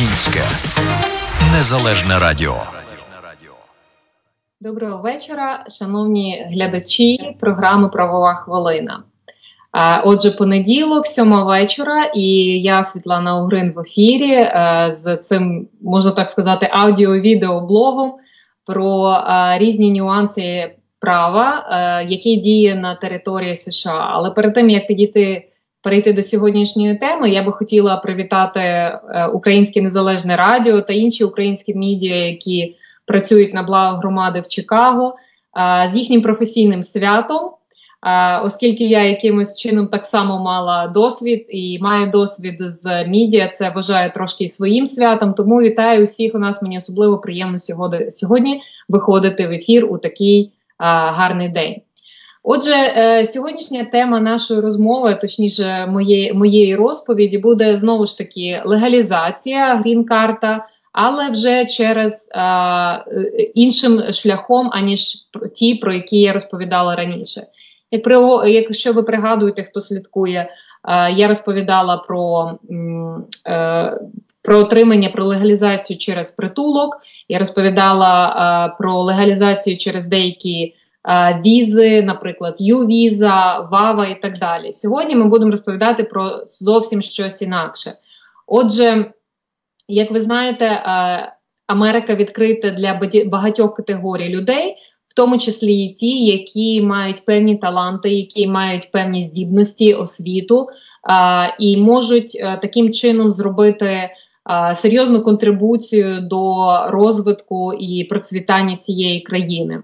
Українське незалежне радіо. Доброго вечора, шановні глядачі програми Правова хвилина. Отже, понеділок, сьома вечора, і я, Світлана Угрин, в ефірі е, з цим, можна так сказати, аудіо-відеоблогом про е, різні нюанси права, е, який діє на території США. Але перед тим як підійти перейти до сьогоднішньої теми, я би хотіла привітати Українське Незалежне Радіо та інші українські медіа, які працюють на благо громади в Чикаго, з їхнім професійним святом. Оскільки я якимось чином так само мала досвід і маю досвід з мідіа, це вважаю трошки своїм святом. Тому вітаю усіх. У нас мені особливо приємно сьогодні виходити в ефір у такий а, гарний день. Отже, е, сьогоднішня тема нашої розмови, точніше, моєї моєї розповіді, буде знову ж таки легалізація грін-карта, але вже через е, іншим шляхом, аніж ті, про які я розповідала раніше. Як якщо ви пригадуєте, хто слідкує, е, я розповідала про про отримання про легалізацію через притулок. Я розповідала е, про легалізацію через деякі візи, наприклад, Ю-віза, ВАВА і так далі. Сьогодні ми будемо розповідати про зовсім щось інакше. Отже, як ви знаєте, Америка відкрита для багатьох категорій людей в тому числі і ті, які мають певні таланти, які мають певні здібності, освіту і можуть е, таким чином зробити серйозну контрибуцію до розвитку і процвітання цієї країни.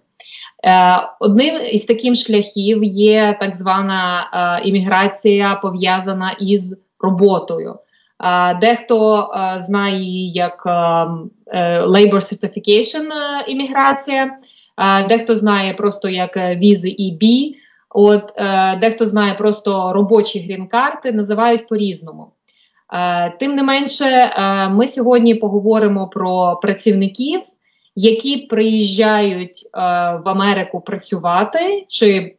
Е, одним із таких шляхів є так звана е, імміграція, пов'язана із роботою. Дехто знає її як Labor Certification імміграція, Дехто знає просто як е, візи EB, от е, дехто знає просто робочі грін-карти, називають по-різному. Е, тим не менше, ми сьогодні поговоримо про працівників, які приїжджають в Америку працювати, чи,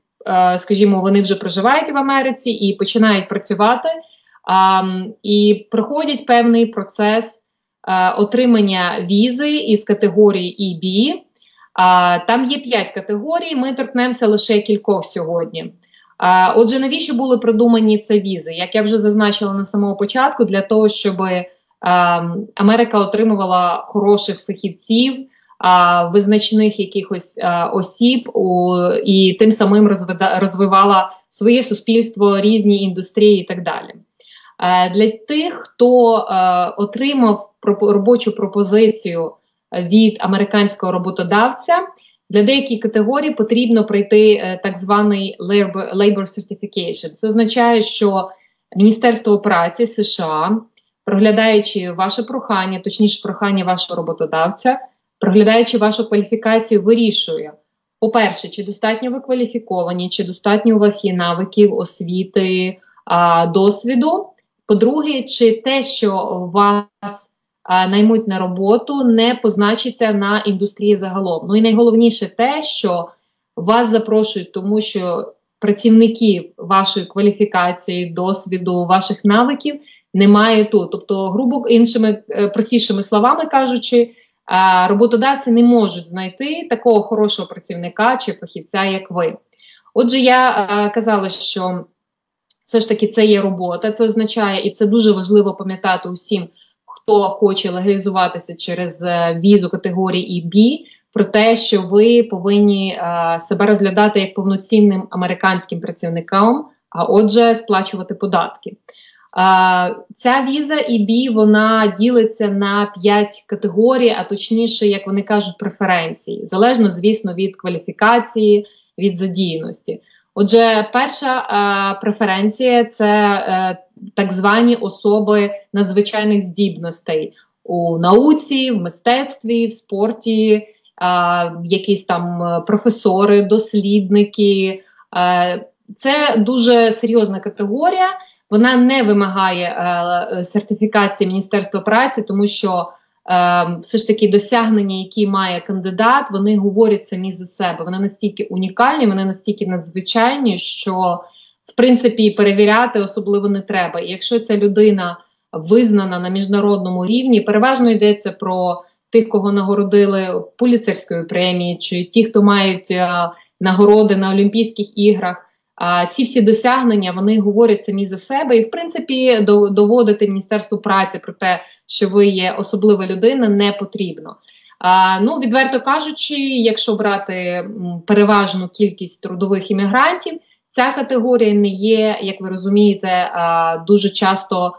скажімо, вони вже проживають в Америці і починають працювати, і проходять певний процес отримання візи із категорії EB, Там є п'ять категорій. Ми торкнемося лише кількох сьогодні. Отже, навіщо були придумані ці візи? Як я вже зазначила на самого початку, для того, щоб Америка отримувала хороших фахівців, а, визначених якихось осіб у, і тим самим розвида, розвивала своє суспільство, різні індустрії і так далі. Для тих, хто е, отримав робочу пропозицію від американського роботодавця. Для деяких категорій потрібно пройти е, так званий Labor Certification. Це означає, що Міністерство праці США, проглядаючи ваше прохання, точніше прохання вашого роботодавця, проглядаючи вашу кваліфікацію, вирішує. По-перше, чи достатньо ви кваліфіковані, чи достатньо у вас є навиків, освіти, досвіду. По-друге, чи те, що вас наймуть на роботу, не позначиться на індустрії загалом. Ну і найголовніше те, що вас запрошують, тому що працівників вашої кваліфікації, досвіду, ваших навиків немає тут. Тобто, грубо іншими е, простішими словами кажучи, роботодавці не можуть знайти такого хорошого працівника чи фахівця, як ви. Отже, я казала, що все ж таки це є робота, це означає, і це дуже важливо пам'ятати усім, хто хоче легалізуватися через е, візу категорії EB, про те, що ви повинні е, себе розглядати як повноцінним американським працівником, а отже, сплачувати податки. Ця віза EB, вона ділиться на 5 категорій, а точніше, як вони кажуть, преференції, залежно, звісно, від кваліфікації, від задіяності. Отже, перша преференція це е, так звані особи надзвичайних здібностей у науці, в мистецтві, в спорті, якісь там професори, дослідники. Е, це дуже серйозна категорія. Вона не вимагає е, сертифікації Міністерства праці, тому що Ем, все ж таки досягнення, які має кандидат, вони говорять самі за себе. Вони настільки унікальні, вони настільки надзвичайні, що в принципі перевіряти особливо не треба. І якщо ця людина визнана на міжнародному рівні. Переважно йдеться про тих, кого нагородили поліцерською премією, чи ті, хто мають нагороди на Олімпійських іграх. А ці всі досягнення вони говорять самі за себе, і в принципі доводити міністерству праці про те, що ви є особлива людина, не потрібно. А, Ну, відверто кажучи, якщо брати переважну кількість трудових іммігрантів, ця категорія не є, як ви розумієте, дуже часто,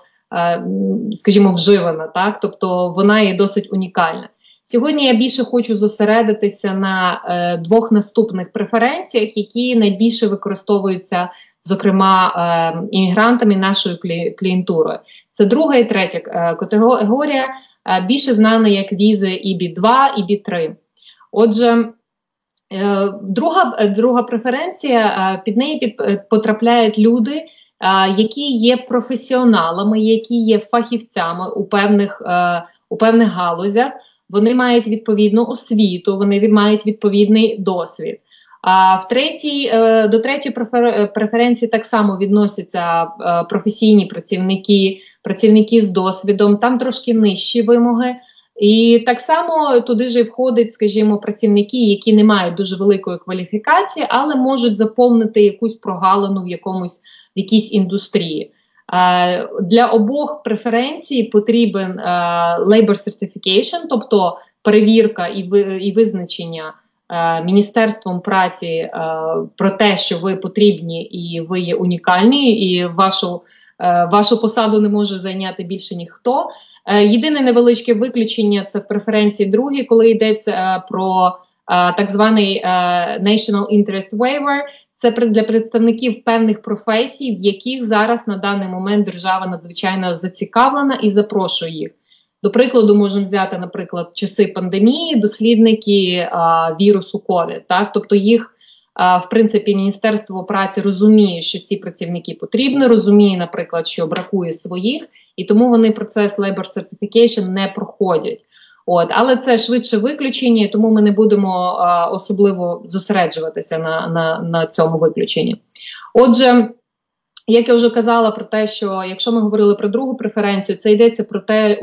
скажімо, вживана, так тобто вона є досить унікальна. Сьогодні я більше хочу зосередитися на е, двох наступних преференціях, які найбільше використовуються, зокрема, е, іммігрантами нашою клієнтурою. Це друга і третя е, е, більше знана як візи EB2 і EB3. Отже, е, друга е, друга преференція під неї під, потрапляють люди. Які є професіоналами, які є фахівцями у певних у певних галузях, вони мають відповідну освіту, вони мають відповідний досвід. А в третій е, до третьої е, преференції так само відносяться е, професійні працівники, працівники з досвідом, там трошки нижчі вимоги. І так само туди ж входять, скажімо, працівники, які не мають дуже великої кваліфікації, але можуть заповнити якусь прогалину в якомусь в якійсь індустрії. Е, для обох преференцій потрібен е, labor certification, тобто перевірка і визначення е, Міністерством праці про те, що ви потрібні і ви є унікальні, і вашу вашу посаду не може зайняти більше ніхто. Єдине невеличке виключення це в преференції другій, коли йдеться про так званий National Interest Waiver. Це для представників певних професій, в яких зараз на даний момент держава надзвичайно зацікавлена і запрошує їх. До прикладу, можемо взяти, наприклад, часи пандемії, дослідники а, вірусу COVID. Так, тобто їх а, в принципі міністерство праці розуміє, що ці працівники потрібні, розуміє, наприклад, що бракує своїх, і тому вони процес Labor Certification не проходять. От, але це швидше виключення, тому ми не будемо а, особливо зосереджуватися на, на, на цьому виключенні. Отже. Як я вже казала про те, що якщо ми говорили про другу преференцію, це йдеться про те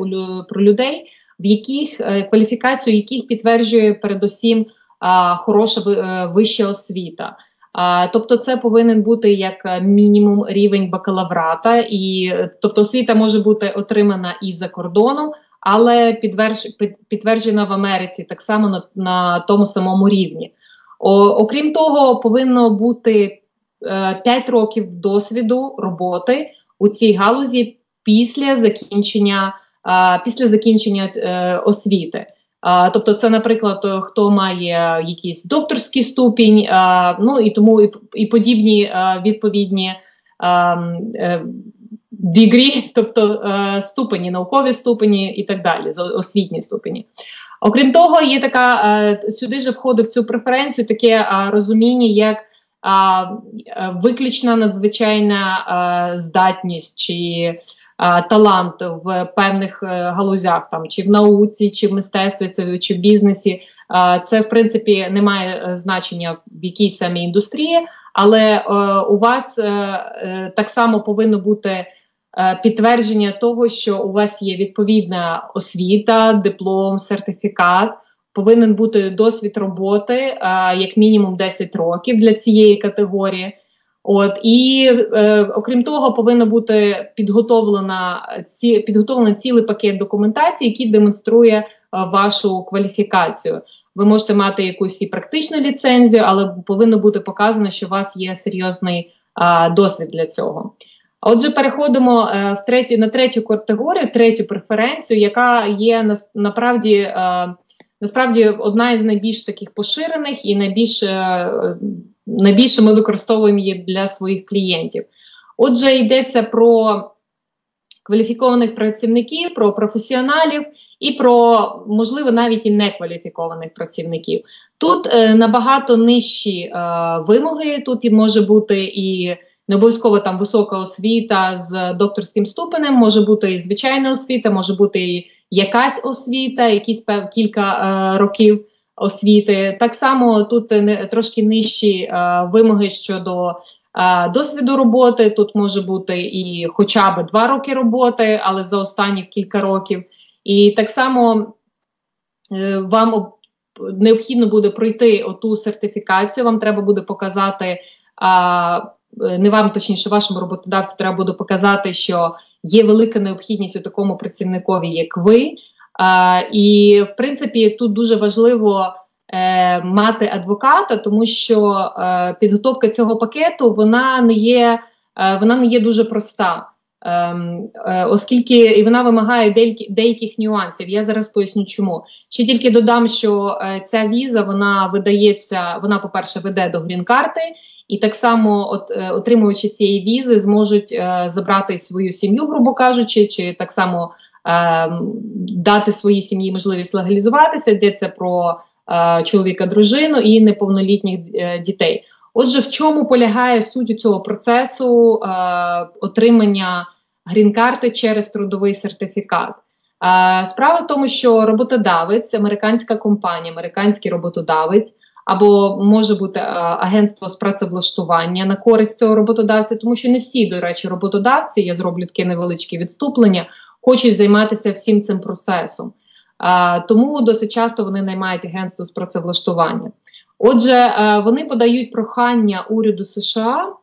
про людей, в яких е, кваліфікацію яких підтверджує передусім а, хороша е, вища освіта. А, тобто, це повинен бути як мінімум рівень бакалаврата, і тобто освіта може бути отримана і за кордоном, але підтвердж, підтверджена в Америці так само на, на тому самому рівні. О, окрім того, повинно бути е, 5 років досвіду роботи у цій галузі після закінчення е, після закінчення е, освіти. Е, тобто, це, наприклад, хто має якийсь докторський ступінь, е, ну і тому і, і подібні е, відповідні. Дігрі, тобто е, ступені, наукові ступені і так далі, освітні ступені. Окрім того, є така е, сюди же входить в цю преференцію таке е, розуміння, як виключна надзвичайна здатність чи талант в певних галузях, там чи в науці, чи в мистецтві, чи в бізнесі. Це в принципі не має значення в якій самій індустрії, але у вас так само повинно бути. Е, підтвердження того, що у вас є відповідна освіта, диплом, сертифікат. Повинен бути досвід роботи, е, як мінімум 10 років для цієї категорії. От і е, окрім того, повинно бути підготовлена ці підготовлений цілий пакет документації, який демонструє е, вашу кваліфікацію. Ви можете мати якусь і практичну ліцензію, але повинно бути показано, що у вас є серйозний е, досвід для цього. Отже, переходимо е, в третю на третю категорію, третю преференцію, яка є насправді е, насправді одна із найбільш таких поширених і найбільш е, найбільше ми використовуємо її для своїх клієнтів. Отже, йдеться про кваліфікованих працівників, про професіоналів і про, можливо, навіть і некваліфікованих працівників. Тут набагато нижчі вимоги, тут і може бути і не обов'язково там висока освіта з докторським ступенем, може бути і звичайна освіта, може бути і якась освіта, якісь кілька е, років освіти. Так само тут не трошки нижчі е, вимоги щодо е, досвіду роботи. Тут може бути і хоча б два роки роботи, але за останні кілька років. І так само е, вам необхідно буде пройти оту сертифікацію. Вам треба буде показати. Не вам, точніше, вашому роботодавцю треба буде показати, що є велика необхідність у такому працівникові, як ви. І, в принципі, тут дуже важливо е, мати адвоката, тому що е, підготовка цього пакету вона не є, е, вона не є дуже проста. Ем, оскільки і вона вимагає деякі, деяких нюансів. Я зараз поясню, чому ще тільки додам, що ця віза вона видається. Вона, по перше, веде до грін-карти, і так само, от отримуючи цієї візи, зможуть забрати свою сім'ю, грубо кажучи, чи так само Ем, дати своїй сім'ї можливість легалізуватися, йдеться про е, чоловіка, дружину і неповнолітніх е, дітей. Отже, в чому полягає суть цього процесу е, отримання грін-карти через трудовий сертифікат? Справа в тому, що роботодавець, американська компанія, американський роботодавець. Або може бути агентство з працевлаштування на користь цього роботодавця, тому що не всі, до речі, роботодавці, я зроблю таке невеличке відступлення, хочуть займатися всім цим процесом. А, Тому досить часто вони наймають агентство з працевлаштування. Отже, а, вони подають прохання уряду США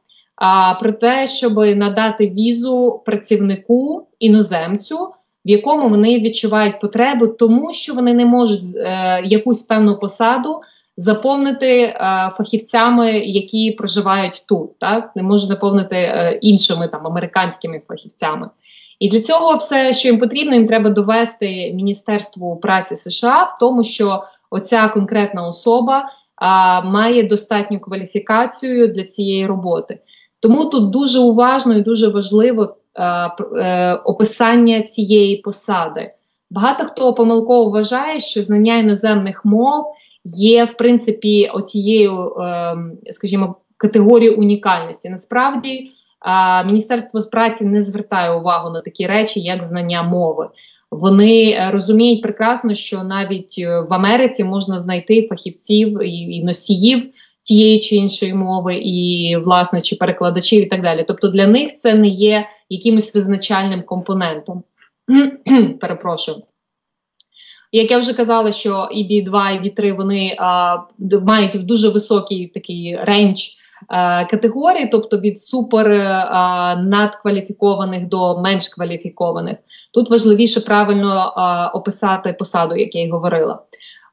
про те, щоб надати візу працівнику іноземцю, в якому вони відчувають потребу, тому що вони не можуть е, якусь певну посаду. Заповнити е, фахівцями, які проживають тут, так не можуть заповнити е, іншими там американськими фахівцями. І для цього все, що їм потрібно, їм треба довести Міністерству праці США в тому, що оця конкретна особа а, має достатню кваліфікацію для цієї роботи. Тому тут дуже уважно і дуже важливо а, е, описання цієї посади. Багато хто помилково вважає, що знання іноземних мов є в принципі отією, е, скажімо, категорією унікальності. Насправді. Міністерство з праці не звертає увагу на такі речі, як знання мови. Вони е, розуміють прекрасно, що навіть е, в Америці можна знайти фахівців і носіїв тієї чи іншої мови, і власне чи перекладачів, і так далі. Тобто для них це не є якимось визначальним компонентом. Перепрошую. Як я вже казала, що і B2, і B3 вони а, мають дуже високий такий рейндж Е, категорій, тобто від супер е, надкваліфікованих до менш кваліфікованих. Тут важливіше правильно е, описати посаду, як я й говорила.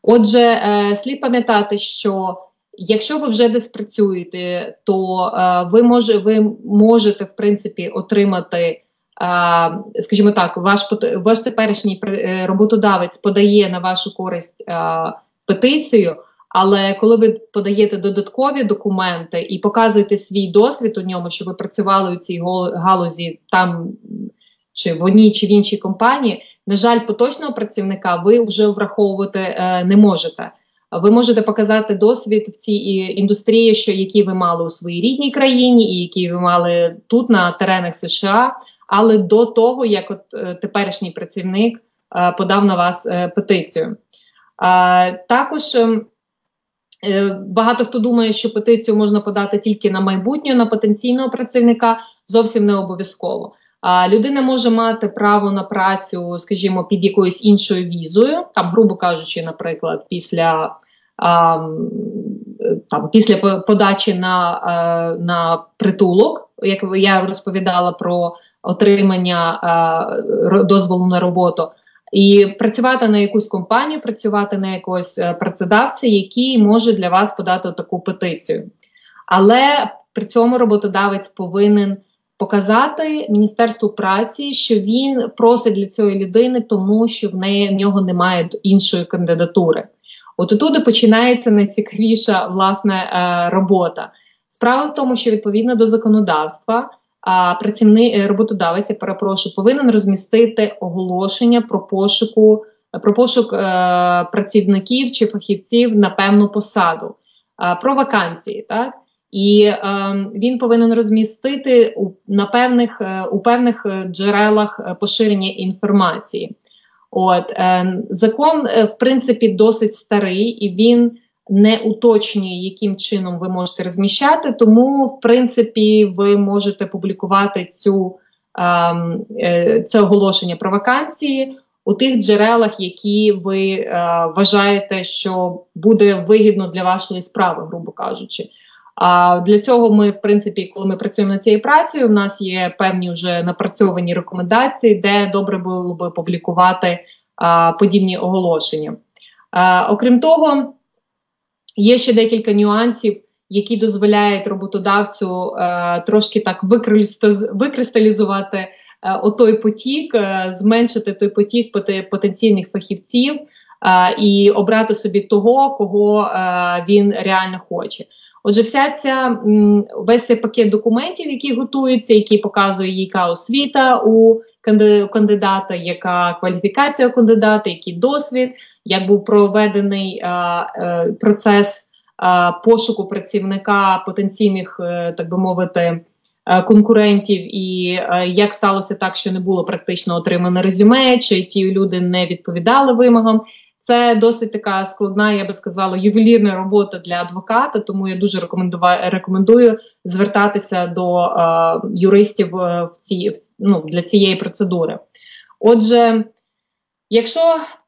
Отже, слід пам'ятати, що якщо ви вже десь працюєте, то ви може, ви можете в принципі отримати. Скажімо так, ваш ваш теперішній роботодавець подає на вашу користь петицію, але коли ви подаєте додаткові документи і показуєте свій досвід у ньому, що ви працювали у цій галузі там чи в одній чи в іншій компанії, на жаль, поточного працівника ви вже враховувати е, не можете. Ви можете показати досвід в цій індустрії, що які ви мали у своїй рідній країні, і які ви мали тут на теренах США, але до того як от е, теперішній працівник е, подав на вас е, петицію. Також багато хто думає, що петицію можна подати тільки на майбутнє, на потенційного працівника зовсім не обов'язково. А людина може мати право на працю, скажімо, під якоюсь іншою візою, там, грубо кажучи, наприклад, після там, після подачі на, е, на притулок, як я розповідала про отримання дозволу на роботу і працювати на якусь компанію, працювати на якогось е, працедавця, який може для вас подати таку петицію. Але при цьому роботодавець повинен показати Міністерству праці, що він просить для цієї людини, тому що в неї в нього немає іншої кандидатури. От отуди починається найцікавіша власне е, робота. Справа в тому, що відповідно до законодавства а працівник е, роботодавець, я перепрошую, повинен розмістити оголошення про пошуку про пошук е, працівників чи фахівців на певну посаду, про вакансії, так. І е, він повинен розмістити у на певних у певних джерелах поширення інформації. От е, закон, е, в принципі, досить старий і він не уточнює, яким чином ви можете розміщати. Тому, в принципі, ви можете публікувати цю ем, е, це оголошення про вакансії у тих джерелах, які ви е, вважаєте, що буде вигідно для вашої справи, грубо кажучи. А для цього ми, в принципі, коли ми працюємо над цією працею, у нас є певні вже напрацьовані рекомендації, де добре було би публікувати а, подібні оголошення. А, Окрім того, є ще декілька нюансів, які дозволяють роботодавцю а, е, трошки так викристалізувати е, отой потік, е, зменшити той потік потенційних фахівців і обрати собі того, кого а, він реально хоче. Отже, вся ця весь цей пакет документів, які готуються, який показує, яка освіта у кандидата, яка кваліфікація у кандидата, який досвід, як був проведений а, е, процес а, пошуку працівника потенційних, е, так би мовити. Е, конкурентів і як сталося так, що не було практично отримано резюме, чи ті люди не відповідали вимогам. Це досить така складна, я би сказала, ювелірна робота для адвоката. Тому я дуже рекомендую звертатися до е, юристів в ці ну, для цієї процедури. Отже, якщо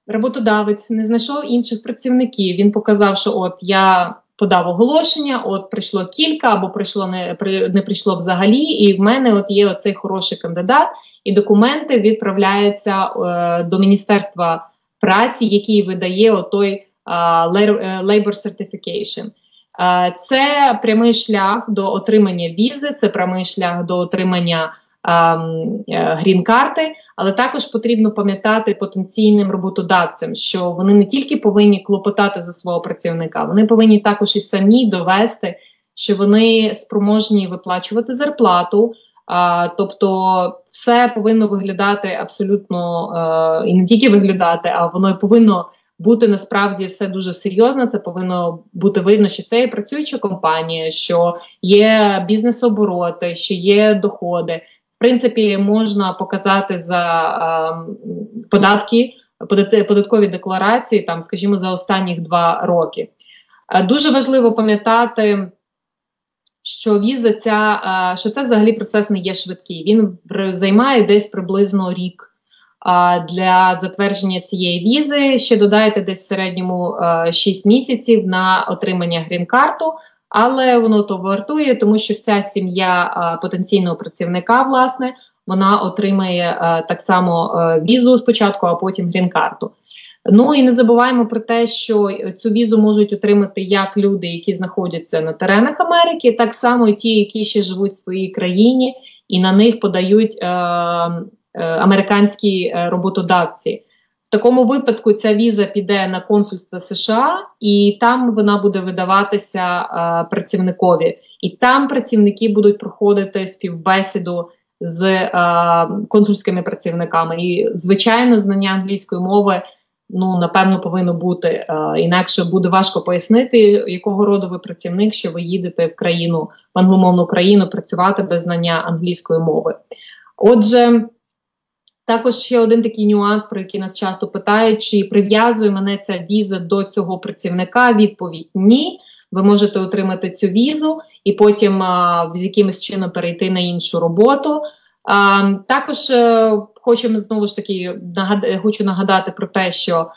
роботодавець не знайшов інших працівників, він показав, що от я подав оголошення, от прийшло кілька, або прийшло не не прийшло взагалі, і в мене от є оцей хороший кандидат, і документи відправляються е, до міністерства праці, який видає отой uh, Labor Certification. Це прямий шлях до отримання візи, це прямий шлях до отримання грін-карти, але також потрібно пам'ятати потенційним роботодавцям, що вони не тільки повинні клопотати за свого працівника, вони повинні також і самі довести, що вони спроможні виплачувати зарплату. Тобто, все повинно виглядати абсолютно а, і не тільки виглядати, а воно повинно бути насправді все дуже серйозно. Це повинно бути видно, що це є працююча компанія, що є бізнес-обороти, що є доходи. В принципі, можна показати за а, податки, податкові декларації, там, скажімо, за останніх два роки. Дуже важливо пам'ятати що віза ця що це взагалі процес не є швидкий. Він займає десь приблизно рік. Для затвердження цієї візи ще додаєте десь в середньому 6 місяців на отримання грін-карту, але воно то вартує, тому що вся сім'я потенційного працівника, власне, вона отримає так само візу спочатку, а потім грін-карту. Ну і не забуваємо про те, що цю візу можуть отримати як люди, які знаходяться на теренах Америки, так само і ті, які ще живуть в своїй країні, і на них подають е, е, американські е, роботодавці. В такому випадку ця віза піде на консульство США, і там вона буде видаватися е, працівникові. І там працівники будуть проходити співбесіду з е, консульськими працівниками. І звичайно, знання англійської мови ну напевно повинно бути е, інакше буде важко пояснити, якого роду ви працівник, що ви їдете в країну в англомовну країну працювати без знання англійської мови. Отже. Також ще один такий нюанс, про який нас часто питають, чи прив'язує мене ця віза до цього працівника. Відповідь ні. Ви можете отримати цю візу і потім а, з якимось чином перейти на іншу роботу. Також е, хочемо знову ж таки нагад... хочу нагадати про те, що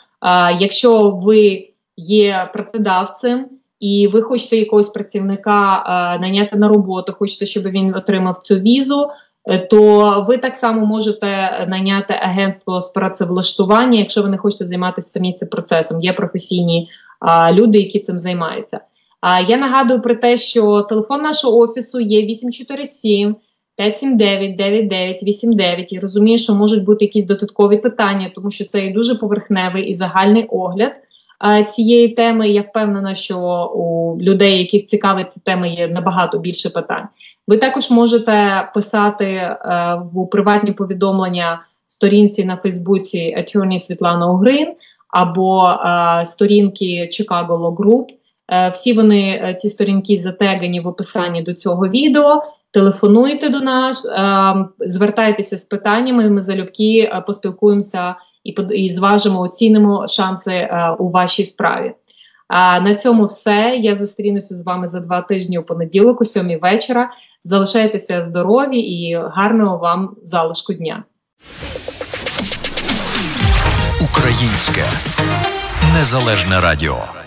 якщо ви є працедавцем і ви хочете якогось працівника а, найняти на роботу, хочете, щоб він отримав цю візу. Е, то ви так само можете найняти агентство з працевлаштування, якщо ви не хочете займатися самі цим процесом. Є професійні а, люди, які цим займаються. А я нагадую про те, що телефон нашого офісу є 847 579 9989 і розумію, що можуть бути якісь додаткові питання, тому що це і дуже поверхневий і загальний огляд цієї теми. Я впевнена, що у людей, яких цікавить ця тема, є набагато більше питань. Ви також можете писати а, в приватні повідомлення сторінці на Фейсбуці Attorney Світлана Угрин або а, сторінки Chicago Law Group. Е, всі вони е, ці сторінки затегані в описанні до цього відео. Телефонуйте до нас, е, звертайтеся з питаннями. Ми залюбки поспілкуємося і зважимо, оцінимо шанси у вашій справі. А на цьому все. Я зустрінуся з вами за два тижні у понеділок, у сьомій вечора. Залишайтеся здорові і гарного вам залишку дня. Українське незалежне радіо.